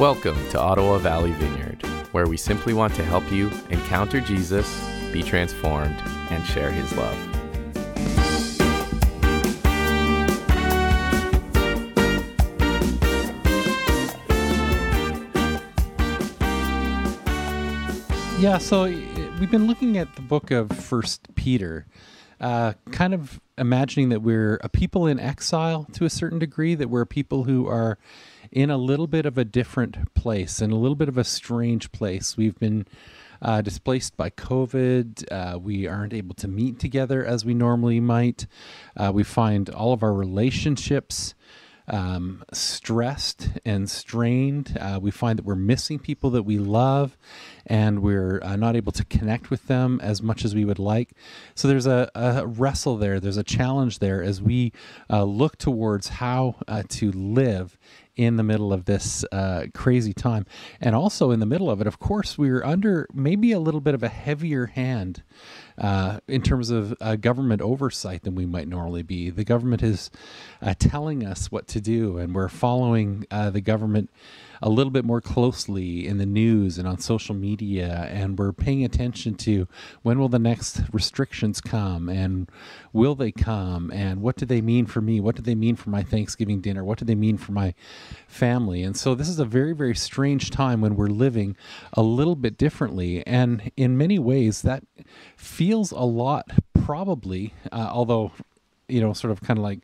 Welcome to Ottawa Valley Vineyard, where we simply want to help you encounter Jesus, be transformed, and share his love. Yeah, so uh, we've been looking at the book of First Peter, uh, kind of imagining that we're a people in exile to a certain degree, that we're a people who are in a little bit of a different place, in a little bit of a strange place. We've been uh, displaced by COVID. Uh, we aren't able to meet together as we normally might. Uh, we find all of our relationships um, stressed and strained. Uh, we find that we're missing people that we love and we're uh, not able to connect with them as much as we would like. So there's a, a wrestle there, there's a challenge there as we uh, look towards how to live in the middle of this uh, crazy time. And also in the middle of it, of course, we're under maybe a little bit of a heavier hand uh, in terms of uh, government oversight than we might normally be. The government is uh, telling us what to do, and we're following uh, the government a little bit more closely in the news and on social media, and we're paying attention to when will the next restrictions come, and will they come, and what do they mean for me? What do they mean for my Thanksgiving dinner? What do they mean for my family? And so this is a very, very strange time when we're living a little bit differently, and in many ways that feels a lot probably, uh, although you know, sort of kind of like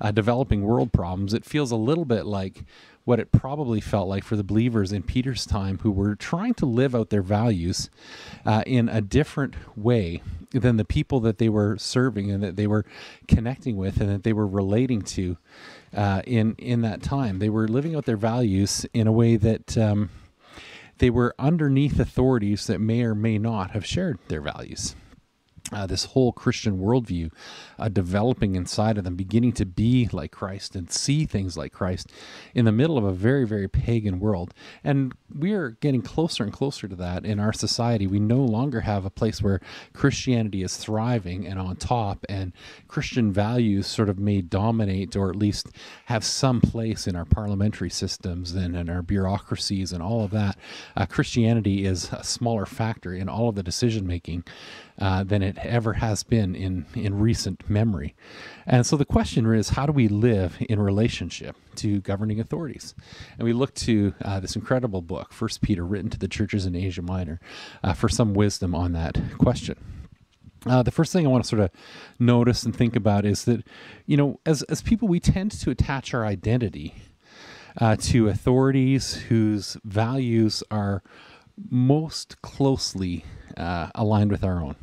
uh, developing world problems. It feels a little bit like what it probably felt like for the believers in Peter's time who were trying to live out their values uh, in a different way than the people that they were serving and that they were connecting with and that they were relating to uh, in in that time. They were living out their values in a way that. Um, they were underneath authorities that may or may not have shared their values uh, this whole Christian worldview uh, developing inside of them, beginning to be like Christ and see things like Christ in the middle of a very, very pagan world. And we are getting closer and closer to that in our society. We no longer have a place where Christianity is thriving and on top, and Christian values sort of may dominate or at least have some place in our parliamentary systems and in our bureaucracies and all of that. Uh, Christianity is a smaller factor in all of the decision making uh, than it ever has been in, in recent memory. And so the question is how do we live in relationship to governing authorities? And we look to uh, this incredible book, First Peter, written to the churches in Asia Minor, uh, for some wisdom on that question. Uh, the first thing I want to sort of notice and think about is that, you know, as, as people, we tend to attach our identity uh, to authorities whose values are most closely uh, aligned with our own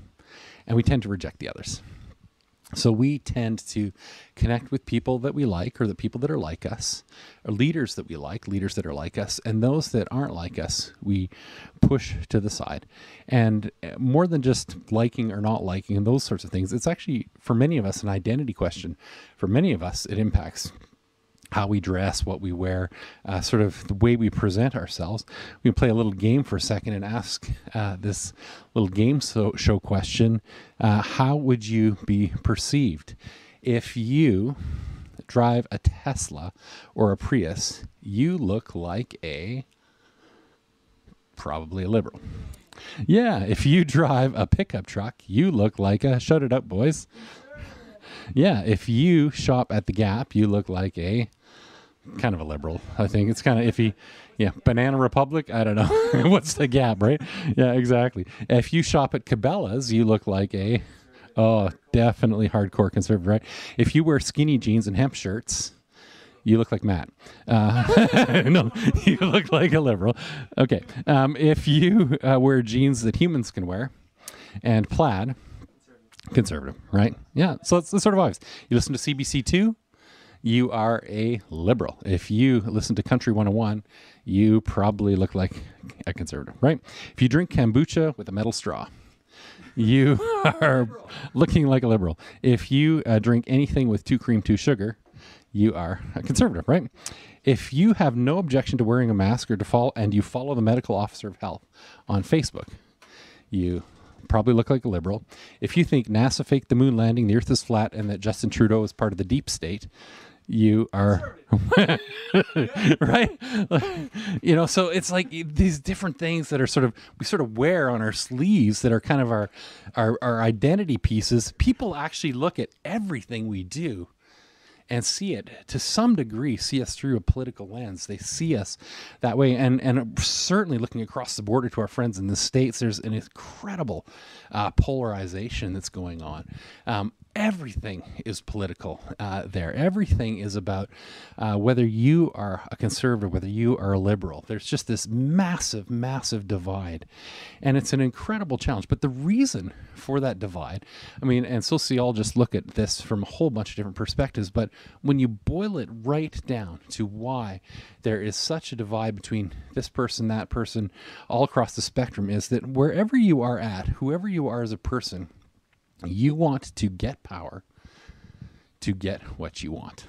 and we tend to reject the others. So we tend to connect with people that we like, or the people that are like us, or leaders that we like, leaders that are like us, and those that aren't like us, we push to the side. And uh, more than just liking or not liking and those sorts of things, it's actually for many of us an identity question. For many of us, it impacts how we dress, what we wear, uh, sort of the way we present ourselves. We play a little game for a second and ask uh, this little game so, show question uh, How would you be perceived if you drive a Tesla or a Prius? You look like a probably a liberal. Yeah, if you drive a pickup truck, you look like a shut it up, boys. Yeah, if you shop at the Gap, you look like a kind of a liberal. I think it's kind of iffy. Yeah, Banana Republic. I don't know what's the gap, right? Yeah, exactly. If you shop at Cabela's, you look like a oh, definitely hardcore conservative, right? If you wear skinny jeans and hemp shirts, you look like Matt. Uh, no, you look like a liberal. Okay. Um, if you uh, wear jeans that humans can wear and plaid, conservative, right? Yeah. So it's the sort of vibes. You listen to CBC two, you are a liberal. If you listen to Country 101, you probably look like a conservative, right? If you drink kombucha with a metal straw, you are looking like a liberal. If you uh, drink anything with two cream, two sugar, you are a conservative, right? If you have no objection to wearing a mask or to follow, and you follow the medical officer of health on Facebook, you probably look like a liberal. If you think NASA faked the moon landing, the earth is flat, and that Justin Trudeau is part of the deep state, you are right? You know so it's like these different things that are sort of we sort of wear on our sleeves that are kind of our our, our identity pieces. People actually look at everything we do and see it. To some degree see us through a political lens. They see us that way. And and certainly looking across the border to our friends in the states there's an incredible uh, polarization that's going on. Um, everything is political uh, there. Everything is about uh, whether you are a conservative, whether you are a liberal. There's just this massive, massive divide. And it's an incredible challenge. But the reason for that divide, I mean, and sociologists look at this from a whole bunch of different perspectives, but when you boil it right down to why there is such a divide between this person, that person, all across the spectrum, is that wherever you are at, whoever you are as a person, you want to get power to get what you want.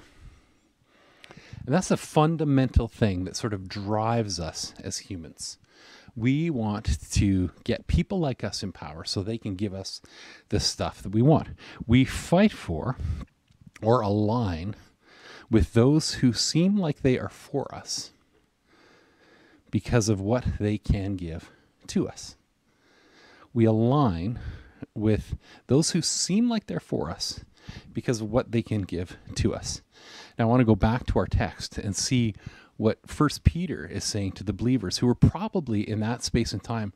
And that's a fundamental thing that sort of drives us as humans. We want to get people like us in power so they can give us the stuff that we want. We fight for or align with those who seem like they are for us because of what they can give to us. We align with those who seem like they're for us because of what they can give to us. Now I want to go back to our text and see what first Peter is saying to the believers who were probably in that space and time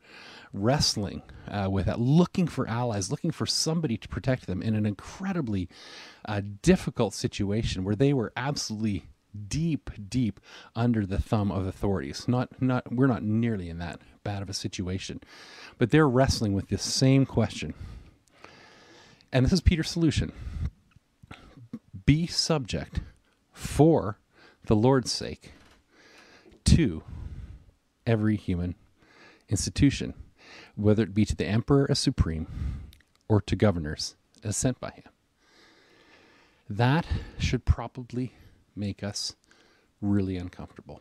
wrestling uh, with that, looking for allies, looking for somebody to protect them in an incredibly uh, difficult situation where they were absolutely deep, deep under the thumb of authorities. Not, not, we're not nearly in that bad of a situation, but they're wrestling with this same question. And this is Peter's solution be subject for the Lord's sake to every human institution, whether it be to the emperor as supreme or to governors as sent by him. That should probably make us really uncomfortable.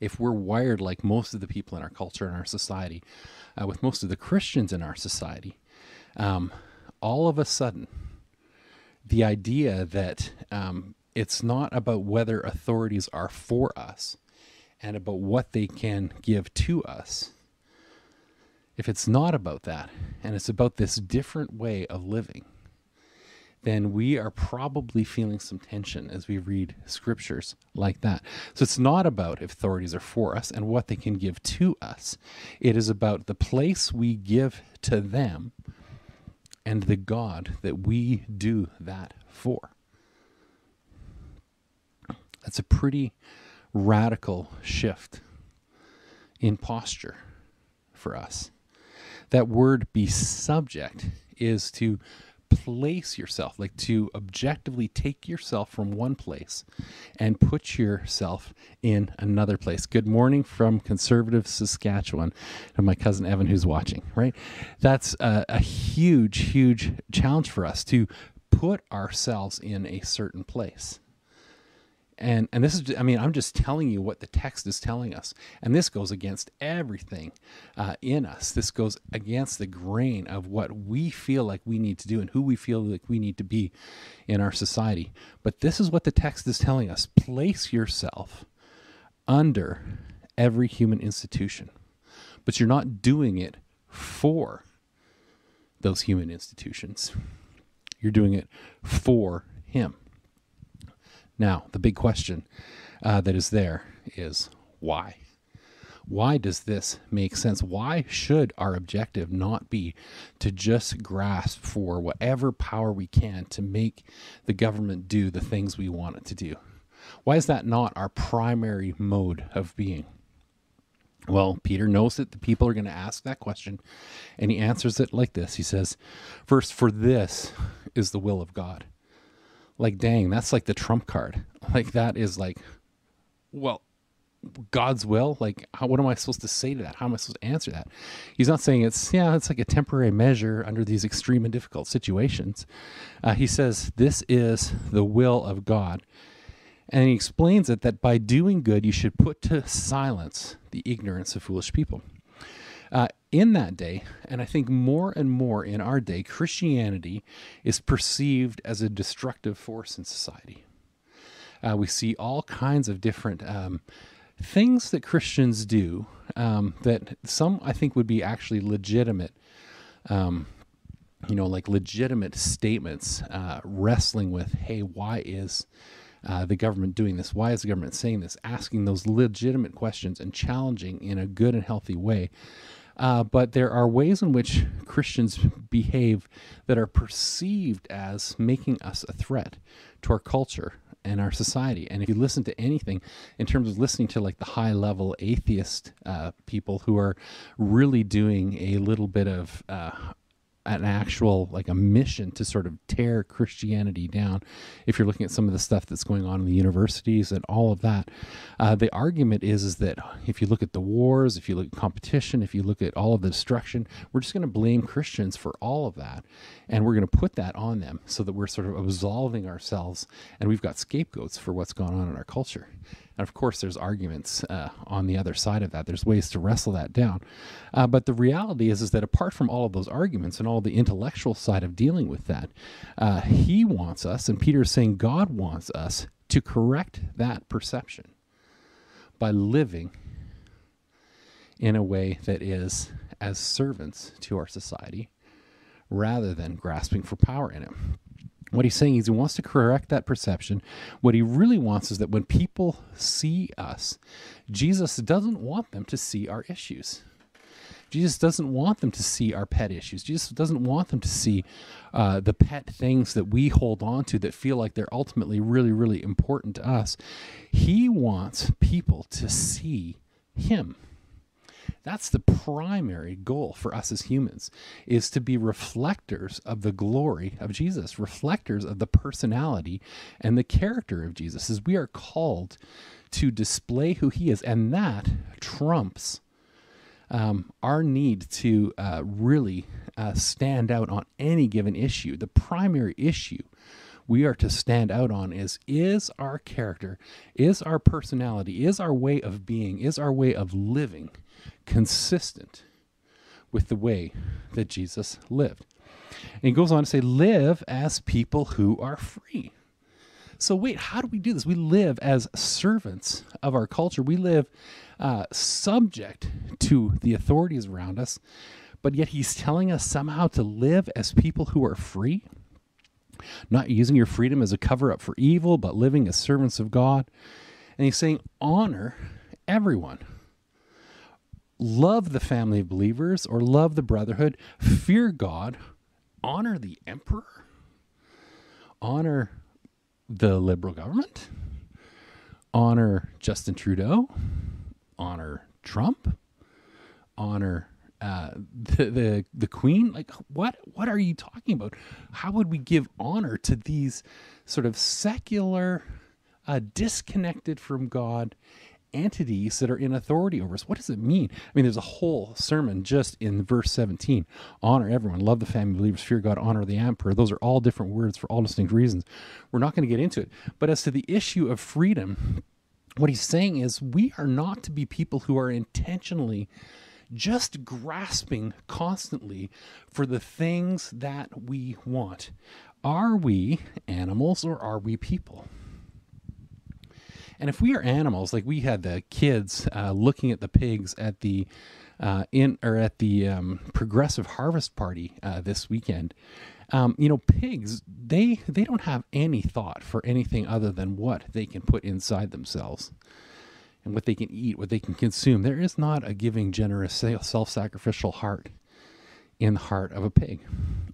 If we're wired like most of the people in our culture and our society, uh, with most of the Christians in our society, um, all of a sudden, the idea that um, it's not about whether authorities are for us and about what they can give to us. If it's not about that, and it's about this different way of living, then we are probably feeling some tension as we read scriptures like that. So it's not about if authorities are for us and what they can give to us, it is about the place we give to them and the God that we do that for. That's a pretty radical shift in posture for us. That word be subject is to place yourself, like to objectively take yourself from one place and put yourself in another place. Good morning from conservative Saskatchewan and my cousin Evan who's watching, right? That's a, a huge, huge challenge for us to put ourselves in a certain place and and this is i mean i'm just telling you what the text is telling us. And this goes against everything uh, in us. This goes against the grain of what we feel like we need to do and who we feel like we need to be in our society. But this is what the text is telling us. Place yourself under every human institution. But you're not doing it for those human institutions. You're doing it for him now, the big question uh, that is there is why? Why does this make sense? Why should our objective not be to just grasp for whatever power we can to make the government do the things we want it to do? Why is that not our primary mode of being? Well, Peter knows that the people are going to ask that question, and he answers it like this He says, First, for this is the will of God like dang that's like the trump card. Like that is like well god's will? Like how, what am i supposed to say to that? How am i supposed to answer that? He's not saying it's yeah it's like a temporary measure under these extreme and difficult situations. Uh, he says this is the will of god. And he explains it that by doing good you should put to silence the ignorance of foolish people Uh, in that day, and I think more and more in our day, Christianity is perceived as a destructive force in society. Uh, we see all kinds of different um, things that Christians do um, that some I think would be actually legitimate. Um, you know, like legitimate statements, uh, wrestling with, hey, why is uh, the government doing this? Why is the government saying this? Asking those legitimate questions and challenging in a good and healthy way. Uh, but there are ways in which Christians behave that are perceived as making us a threat to our culture and our society. And if you listen to anything in terms of listening to like the high level atheist uh, people who are really doing a little bit of uh, an actual like a mission to sort of tear Christianity down. If you're looking at some of the stuff that's going on in the universities and all of that, uh, the argument is is that if you look at the wars, if you look at competition, if you look at all of the destruction, we're just going to blame Christians for all of that, and we're going to put that on them so that we're sort of absolving ourselves, and we've got scapegoats for what's going on in our culture. And of course, there's arguments uh, on the other side of that. There's ways to wrestle that down. Uh, but the reality is, is that apart from all of those arguments and all the intellectual side of dealing with that, uh, he wants us, and Peter is saying God wants us to correct that perception by living in a way that is as servants to our society rather than grasping for power in it. What he's saying is he wants to correct that perception. What he really wants is that when people see us, Jesus doesn't want them to see our issues. Jesus doesn't want them to see our pet issues. Jesus doesn't want them to see uh, the pet things that we hold on to that feel like they're ultimately really, really important to us. He wants people to see Him. That's the primary goal for us as humans is to be reflectors of the glory of Jesus, reflectors of the personality and the character of Jesus. As we are called to display who he is and that trumps um, our need to uh, really uh, stand out on any given issue. The primary issue we are to stand out on is is our character, is our personality, is our way of being, is our way of living consistent with the way that Jesus lived. And he goes on to say, live as people who are free. So, wait, how do we do this? We live as servants of our culture. We live uh, subject to the authorities around us, but yet he's telling us somehow to live as people who are free, not using your freedom as a cover up for evil, but living as servants of God. And he's saying, honor everyone love the family of believers or love the brotherhood, fear God, honor the emperor, honor the liberal government, honor Justin Trudeau, honor Trump, honor uh, the, the the queen. Like what what are you talking about? How would we give honor to these sort of secular, uh, disconnected from God entities that are in authority over us. What does it mean? I mean, there's a whole sermon just in verse 17. Honor everyone, love the family, believers, fear God, honor the emperor. Those are all different words for all distinct reasons. We're not going to get into it. But as to the issue of freedom, what he's saying is we are not to be people who are intentionally just grasping constantly for the things that we want. Are we animals or are we people? And if we are animals, like we had the kids uh, looking at the pigs at the uh, in or at the um, progressive harvest party uh, this weekend, um, you know, pigs they they don't have any thought for anything other than what they can put inside themselves and what they can eat, what they can consume. There is not a giving, generous, self-sacrificial heart in the heart of a pig.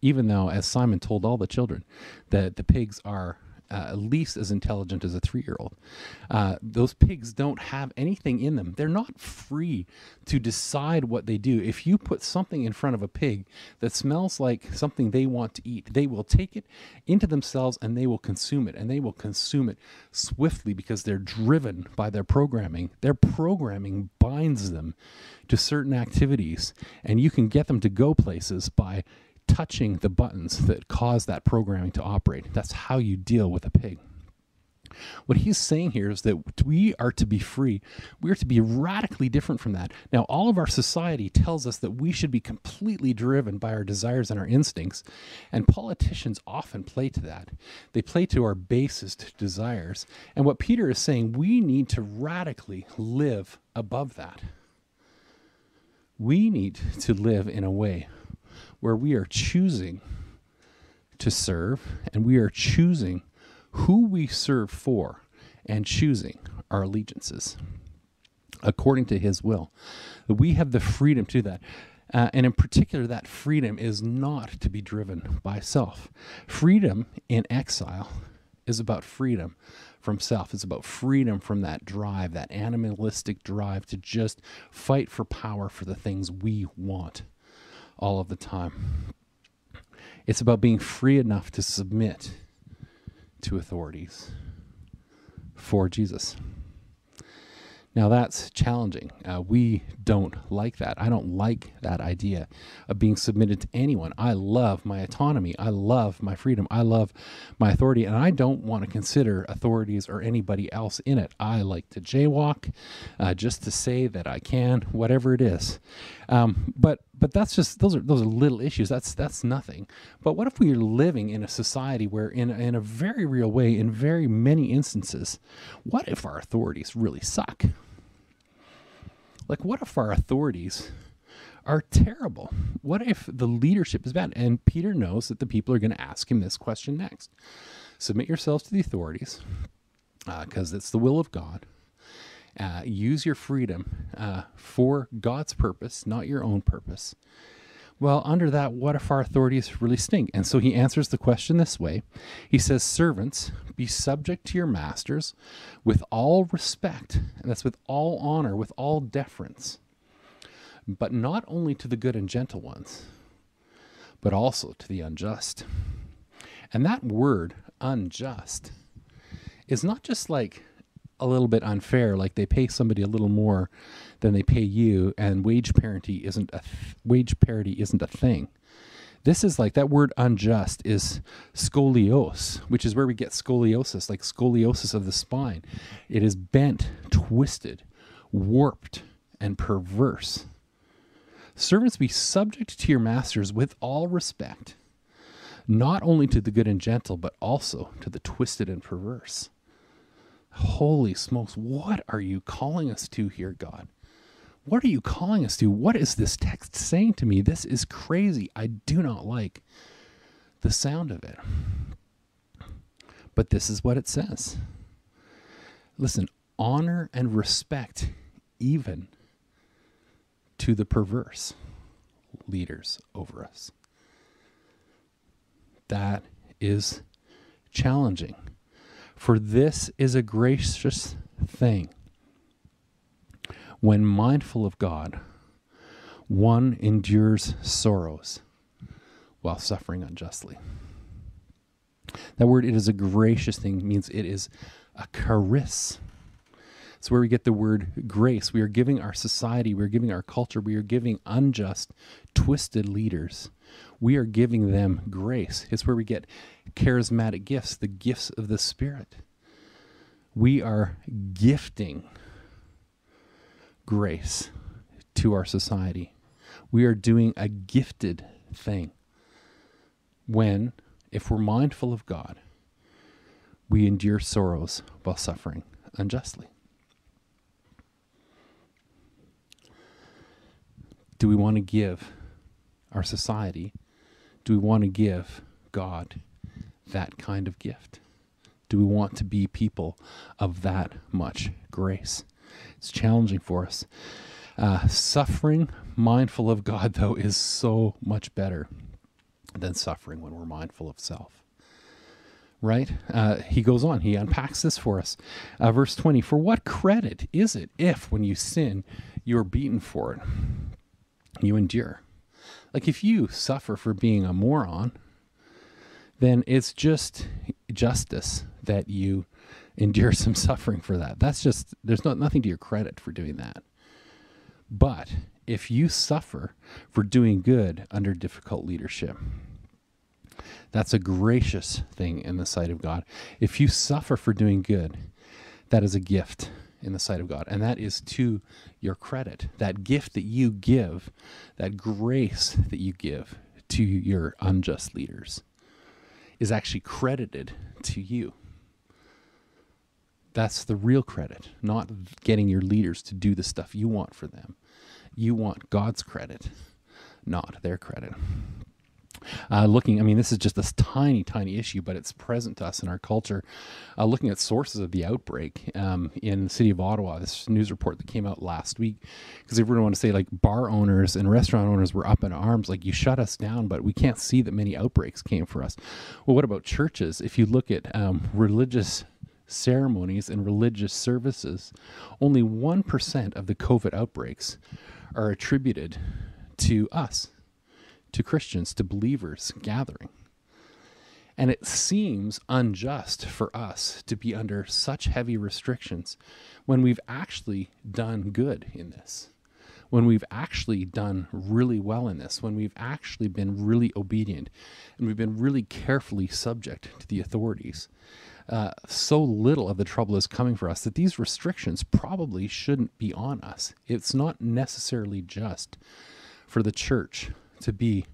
Even though, as Simon told all the children, that the pigs are uh, at least as intelligent as a three year old. Uh, those pigs don't have anything in them. They're not free to decide what they do. If you put something in front of a pig that smells like something they want to eat, they will take it into themselves and they will consume it. And they will consume it swiftly because they're driven by their programming. Their programming binds them to certain activities, and you can get them to go places by touching the buttons that cause that programming to operate. That's how you deal with a pig. What he's saying here is that we are to be free. We are to be radically different from that. Now, all of our society tells us that we should be completely driven by our desires and our instincts, and politicians often play to that. They play to our basest desires. And what Peter is saying, we need to radically live above that. We need to live in a way where we are choosing to serve and we are choosing who we serve for and choosing our allegiances according to his will. We have the freedom to that. Uh, and in particular, that freedom is not to be driven by self. Freedom in exile is about freedom from self. It's about freedom from that drive, that animalistic drive to just fight for power for the things we want all of the time. It's about being free enough to submit to authorities for Jesus. Now that's challenging. Uh, we don't like that. I don't like that idea of being submitted to anyone. I love my autonomy. I love my freedom. I love my authority, and I don't want to consider authorities or anybody else in it. I like to jaywalk uh, just to say that I can, whatever it is. Um, but but that's just those are those are little issues. That's that's nothing. But what if we are living in a society where, in in a very real way, in very many instances, what if our authorities really suck? Like, what if our authorities are terrible? What if the leadership is bad? And Peter knows that the people are going to ask him this question next. Submit yourselves to the authorities because uh, it's the will of God. Uh, use your freedom uh, for God's purpose, not your own purpose. Well, under that, what if our authorities really stink? And so he answers the question this way He says, Servants, be subject to your masters with all respect, and that's with all honor, with all deference, but not only to the good and gentle ones, but also to the unjust. And that word, unjust, is not just like a little bit unfair, like they pay somebody a little more than they pay you, and wage parity isn't a th- wage parity isn't a thing. This is like that word unjust is scolios, which is where we get scoliosis, like scoliosis of the spine. It is bent, twisted, warped, and perverse. Servants, be subject to your masters with all respect, not only to the good and gentle, but also to the twisted and perverse. Holy smokes, what are you calling us to here, God? What are you calling us to? What is this text saying to me? This is crazy. I do not like the sound of it. But this is what it says. Listen, honor and respect even to the perverse leaders over us. That is challenging. For this is a gracious thing when mindful of God, one endures sorrows while suffering unjustly. That word, it is a gracious thing, means it is a charis. It's where we get the word grace. We are giving our society, we are giving our culture, we are giving unjust, twisted leaders. We are giving them grace. It's where we get charismatic gifts, the gifts of the Spirit. We are gifting grace to our society. We are doing a gifted thing when, if we're mindful of God, we endure sorrows while suffering unjustly. Do we want to give our society, do we want to give God that kind of gift? Do we want to be people of that much grace? It's challenging for us. Uh, suffering, mindful of God, though, is so much better than suffering when we're mindful of self. Right? Uh, he goes on, he unpacks this for us. Uh, verse 20 For what credit is it if, when you sin, you are beaten for it? You endure. Like if you suffer for being a moron, then it's just justice that you endure some suffering for that. That's just, there's not, nothing to your credit for doing that. But if you suffer for doing good under difficult leadership, That's a gracious thing in the sight of God. If you suffer for doing good, that is a gift in the sight of God. And that is to your credit. That gift that you give, that grace that you give to your unjust leaders, is actually credited to you. That's the real credit, not getting your leaders to do the stuff you want for them. You want God's credit, not their credit. Uh, looking, I mean, this is just this tiny, tiny issue, but it's present to us in our culture. Uh, looking at sources of the outbreak um, in the city of Ottawa, this news report that came out last week, because everyone want to say like bar owners and restaurant owners were up in arms, like you shut us down, but we can't see that many outbreaks came for us. Well, what about churches? If you look at um, religious ceremonies and religious services, only 1% of the COVID outbreaks are attributed to us to Christians, to believers gathering. And it seems unjust for us to be under such heavy restrictions when we've actually done good in this, when we've actually done really well in this, when we've actually been really obedient and we've been really carefully subject to the authorities. Uh, so little of the trouble is coming for us that these restrictions probably shouldn't be on us. It's not necessarily just for the church to be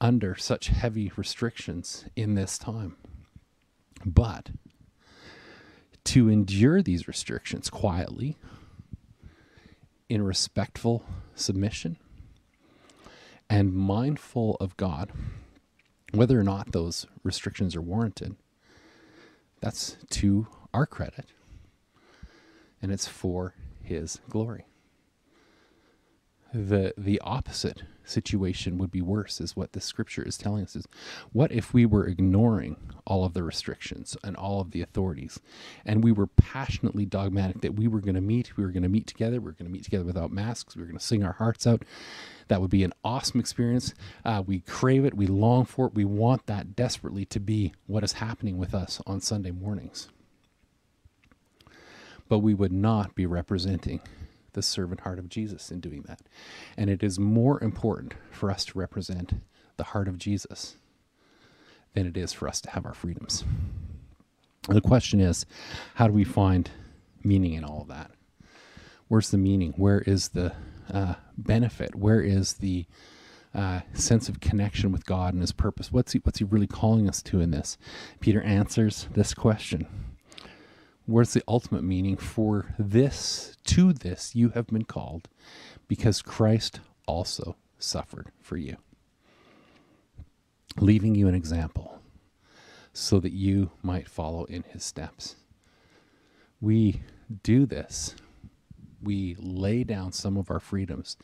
under such heavy restrictions in this time. But to endure these restrictions quietly, in respectful submission, and mindful of God, whether or not those restrictions are warranted, that's to our credit, and it's for His glory. The, the opposite situation would be worse is what the scripture is telling us is what if we were ignoring all of the restrictions and all of the authorities? And we were passionately dogmatic that we were going to meet we were going to meet together we were going to meet together without masks we were going to sing our hearts out. That would be an awesome experience. Uh, we crave it we long for it we want that desperately to be what is happening with us on sunday mornings. But we would not be representing the servant heart of Jesus in doing that. And it is more important for us to represent the heart of Jesus than it is for us to have our freedoms. And the question is how do we find meaning in all of that? Where's the meaning? Where is the uh, benefit? Where is the uh, sense of connection with God and His purpose? What's he, what's he really calling us to in this? Peter answers this question where's the ultimate meaning for this to this you have been called because Christ also suffered for you leaving you an example so that you might follow in his steps. We do this. We lay down some of our freedoms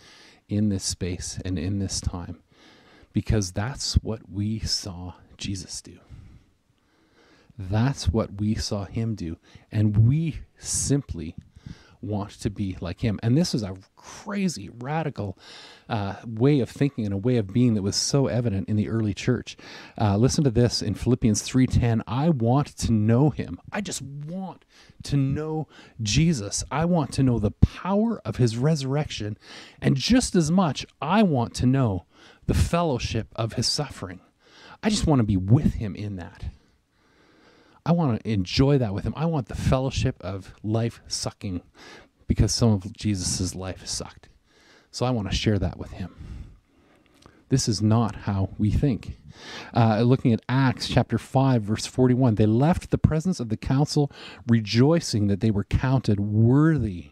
in this space and in this time because that's what we saw Jesus do that's what we saw him do. And we simply want to be like him. And this is a crazy, radical uh, way of thinking and a way of being that was so evident in the early church. Uh, listen to this in Philippians 3:10. I want to know him. I just want to know Jesus. I want to know the power of his resurrection. And just as much, I want to know the fellowship of his suffering. I just want to be with him in that. I want to enjoy that with him. I want the fellowship of life sucking because some of Jesus' life sucked. So I want to share that with him. This is not how we think. Uh, looking at Acts chapter 5, verse 41, they left the presence of the council rejoicing that they were counted worthy,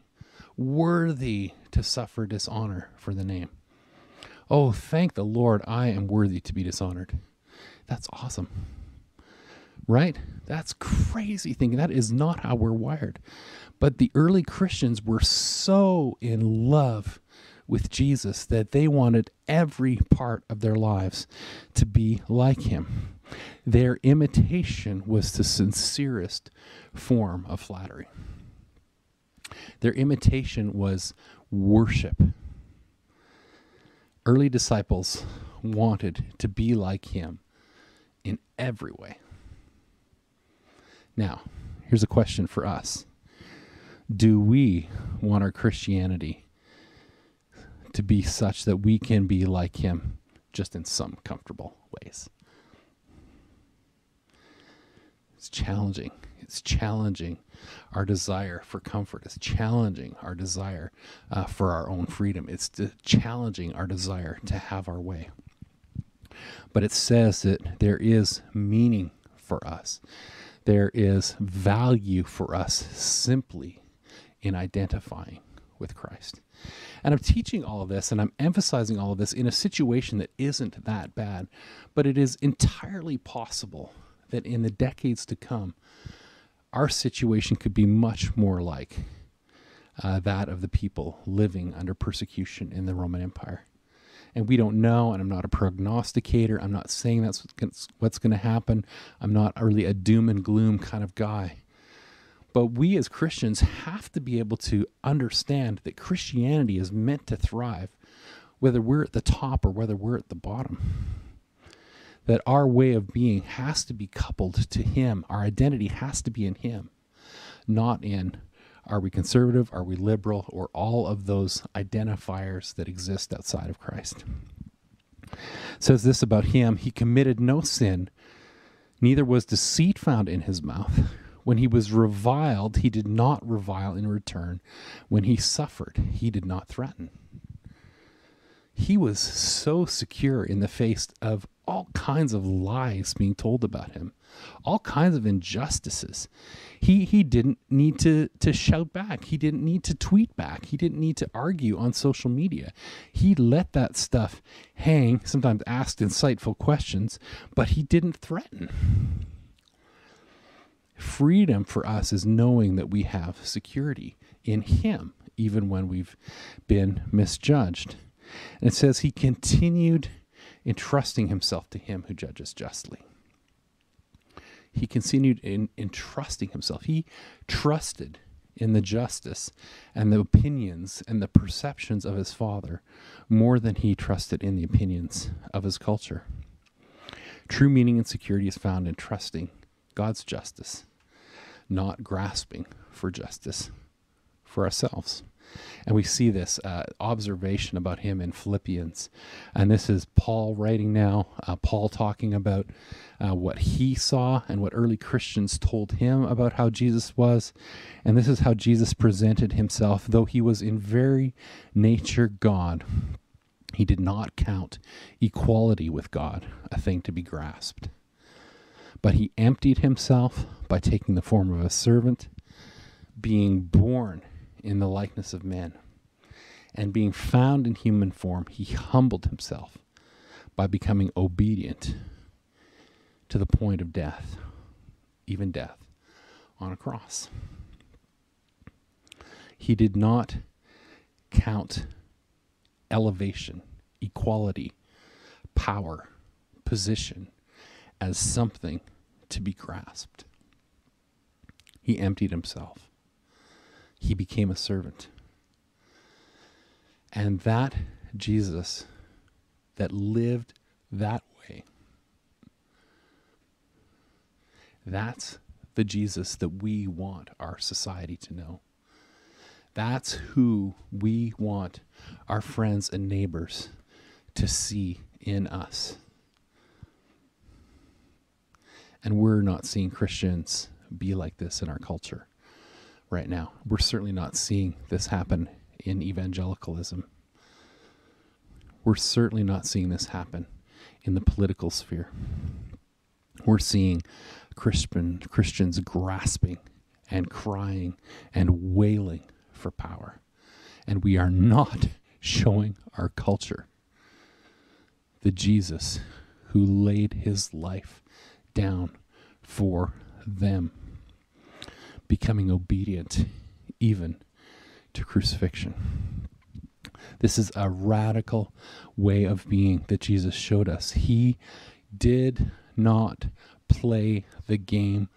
worthy to suffer dishonor for the name. Oh, thank the Lord, I am worthy to be dishonored. That's awesome right? That's crazy thinking. That is not how we're wired. But the early Christians were so in love with Jesus that they wanted every part of their lives to be like him. Their imitation was the sincerest form of flattery. Their imitation was worship. Early disciples wanted to be like him in every way. Now, here's a question for us Do we want our Christianity to be such that we can be like Him just in some comfortable ways? It's challenging. It's challenging our desire for comfort. It's challenging our desire uh, for our own freedom. It's challenging our desire to have our way. But it says that there is meaning for us, there is value for us simply in identifying with Christ. And I'm teaching all of this and I'm emphasizing all of this in a situation that isn't that bad, but it is entirely possible that in the decades to come, our situation could be much more like uh, that of the people living under persecution in the Roman Empire. And we don't know, and I'm not a prognosticator. I'm not saying that's what's going to happen. I'm not really a doom and gloom kind of guy. But we as Christians have to be able to understand that Christianity is meant to thrive, whether we're at the top or whether we're at the bottom that our way of being has to be coupled to Him. Our identity has to be in Him, not in are we conservative, are we liberal, or all of those identifiers that exist outside of Christ. It says this about Him He committed no sin, neither was deceit found in His mouth. When he was reviled, he did not revile in return. When he suffered, he did not threaten he was so secure in the face of all kinds of lies being told about him, all kinds of injustices. He he didn't need to to shout back. He didn't need to tweet back. He didn't need to argue on social media. He let that stuff hang, sometimes asked insightful questions, but he didn't threaten. Freedom for us is knowing that we have security in him even when we've been misjudged. And it says he continued entrusting himself to him who judges justly. He continued in entrusting himself. He trusted in the justice and the opinions and the perceptions of his father more than he trusted in the opinions of his culture. True meaning and security is found in trusting God's justice, not grasping for justice for ourselves. And we see this uh, observation about him in Philippians. And this is Paul writing now, uh, Paul talking about uh, what he saw and what early Christians told him about how Jesus was. And this is how Jesus presented himself, though he was in very nature God. He did not count equality with God a thing to be grasped. But he emptied himself by taking the form of a servant, being born in the likeness of men. And being found in human form, he humbled himself by becoming obedient to the point of death, even death on a cross. He did not count elevation, equality, power, position as something to be grasped. He emptied himself he became a servant. And that Jesus that lived that way, that's the Jesus that we want our society to know. That's who we want our friends and neighbors to see in us. And we're not seeing Christians be like this in our culture right now. We're certainly not seeing this happen in evangelicalism. We're certainly not seeing this happen in the political sphere. We're seeing Christian Christians grasping and crying and wailing for power. And we are not showing our culture the Jesus who laid his life down for them becoming obedient even to crucifixion. This is a radical way of being that Jesus showed us. He did not play the game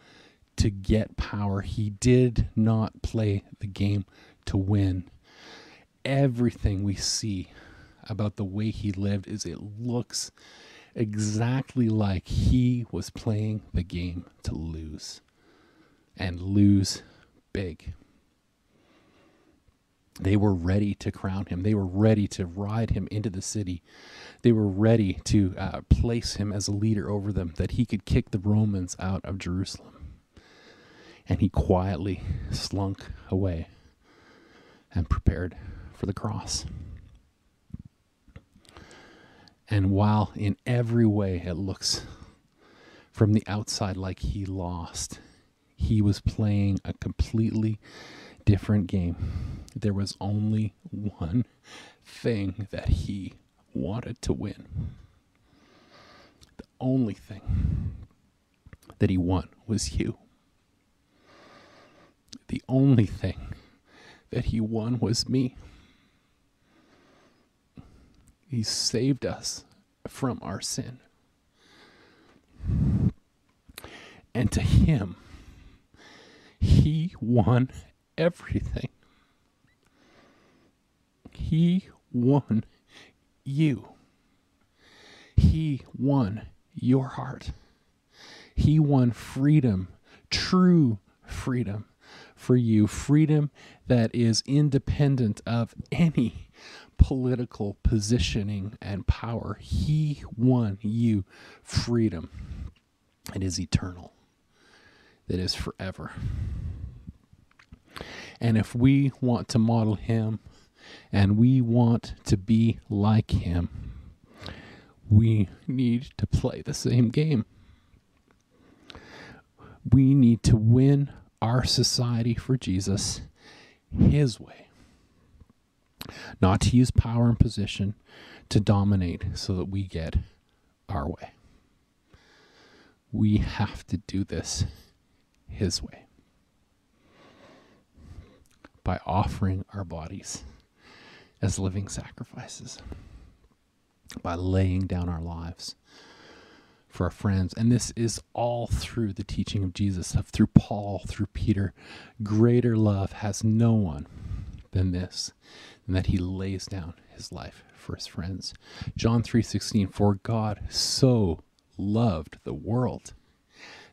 to get power, he did not play the game to win. Everything we see about the way he lived is it looks exactly like he was playing the game to lose and lose big. They were ready to crown him. They were ready to ride him into the city. They were ready to uh, place him as a leader over them, that he could kick the Romans out of Jerusalem. And he quietly slunk away and prepared for the cross. And while in every way it looks from the outside like he lost, he was playing a completely different game. There was only one thing that he wanted to win. The only thing that he won was you. The only thing that he won was me. He saved us from our sin. And to him, he won everything. He won you. He won your heart. He won freedom, true freedom for you, freedom that is independent of any political positioning and power. He won you freedom. It is eternal, that is forever. And if we want to model him and we want to be like him, we need to play the same game. We need to win our society for Jesus his way. Not to use power and position to dominate so that we get our way. We have to do this his way by offering our bodies as living sacrifices, by laying down our lives for our friends. And this is all through the teaching of Jesus, through Paul, through Peter. Greater love has no one than this, and that he lays down his life for his friends. John 3:16 For God so loved the world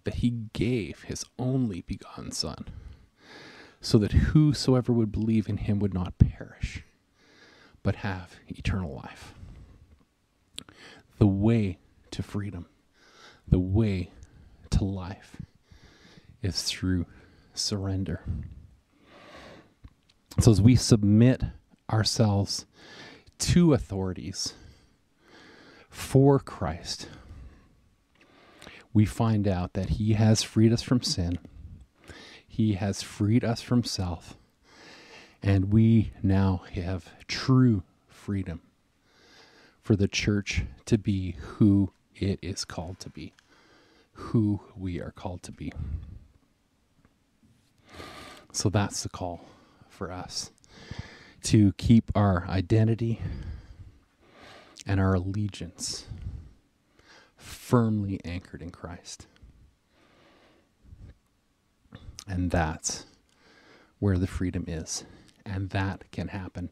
that he gave his only begotten son so that whosoever would believe in him would not perish but have eternal life. The way to freedom the way to life is through surrender. So, as we submit ourselves to authorities for Christ, we find out that He has freed us from sin, He has freed us from self, and we now have true freedom for the church to be who it is called to be, who we are called to be. So that's the call for us to keep our identity and our allegiance firmly anchored in Christ. And that's where the freedom is. And that can happen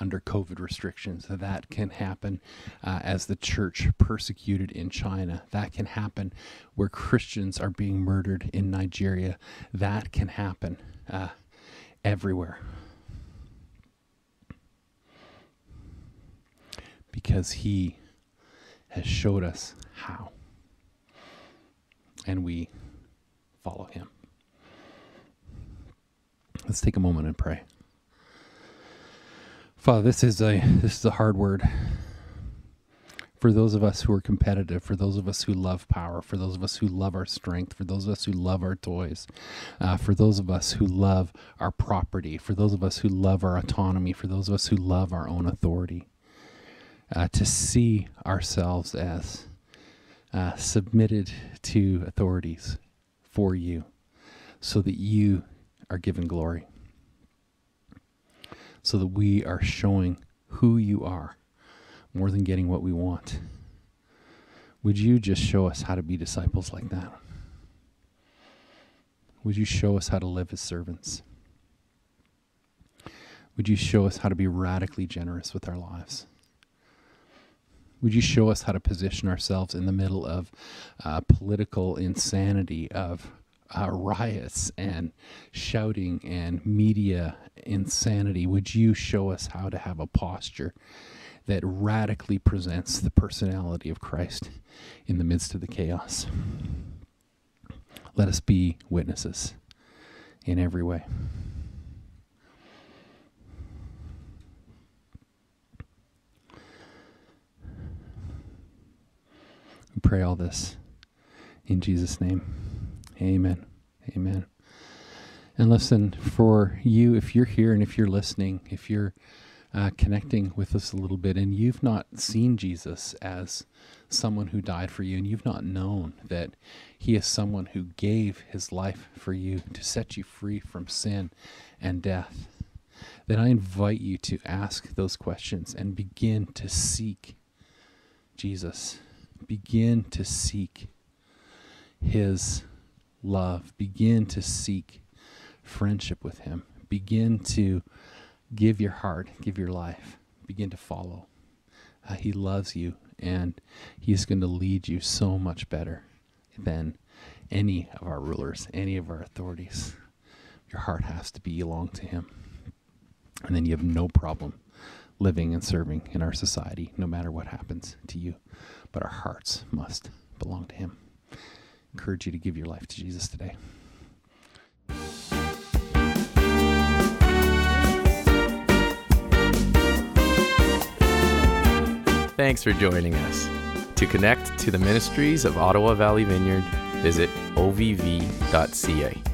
under COVID restrictions. That can happen uh, as the church persecuted in China. That can happen where Christians are being murdered in Nigeria. That can happen uh, everywhere. Because he has showed us how. And we follow him. Let's take a moment and pray. Father, this is a this is a hard word for those of us who are competitive, for those of us who love power, for those of us who love our strength, for those of us who love our toys, uh, for those of us who love our property, for those of us who love our autonomy, for those of us who love our own authority, uh, to see ourselves as uh, submitted to authorities for you, so that you are given glory so that we are showing who you are more than getting what we want. Would you just show us how to be disciples like that? Would you show us how to live as servants? Would you show us how to be radically generous with our lives? Would you show us how to position ourselves in the middle of uh, political insanity, of uh, riots and shouting and media insanity, would you show us how to have a posture that radically presents the personality of Christ in the midst of the chaos? Let us be witnesses in every way. We pray all this in Jesus' name. Amen. Amen. And listen, for you, if you're here and if you're listening, if you're uh, connecting with us a little bit and you've not seen Jesus as someone who died for you and you've not known that he is someone who gave his life for you to set you free from sin and death, then I invite you to ask those questions and begin to seek Jesus. Begin to seek his love. Begin to seek friendship with him. Begin to give your heart, give your life, begin to follow. Uh, he loves you and he's going to lead you so much better than any of our rulers, any of our authorities. Your heart has to belong to him. And then you have no problem living and serving in our society, no matter what happens to you. But our hearts must belong to him. I encourage you to give your life to Jesus today. Thanks for joining us. To connect to the ministries of Ottawa Valley Vineyard, visit ovv.ca.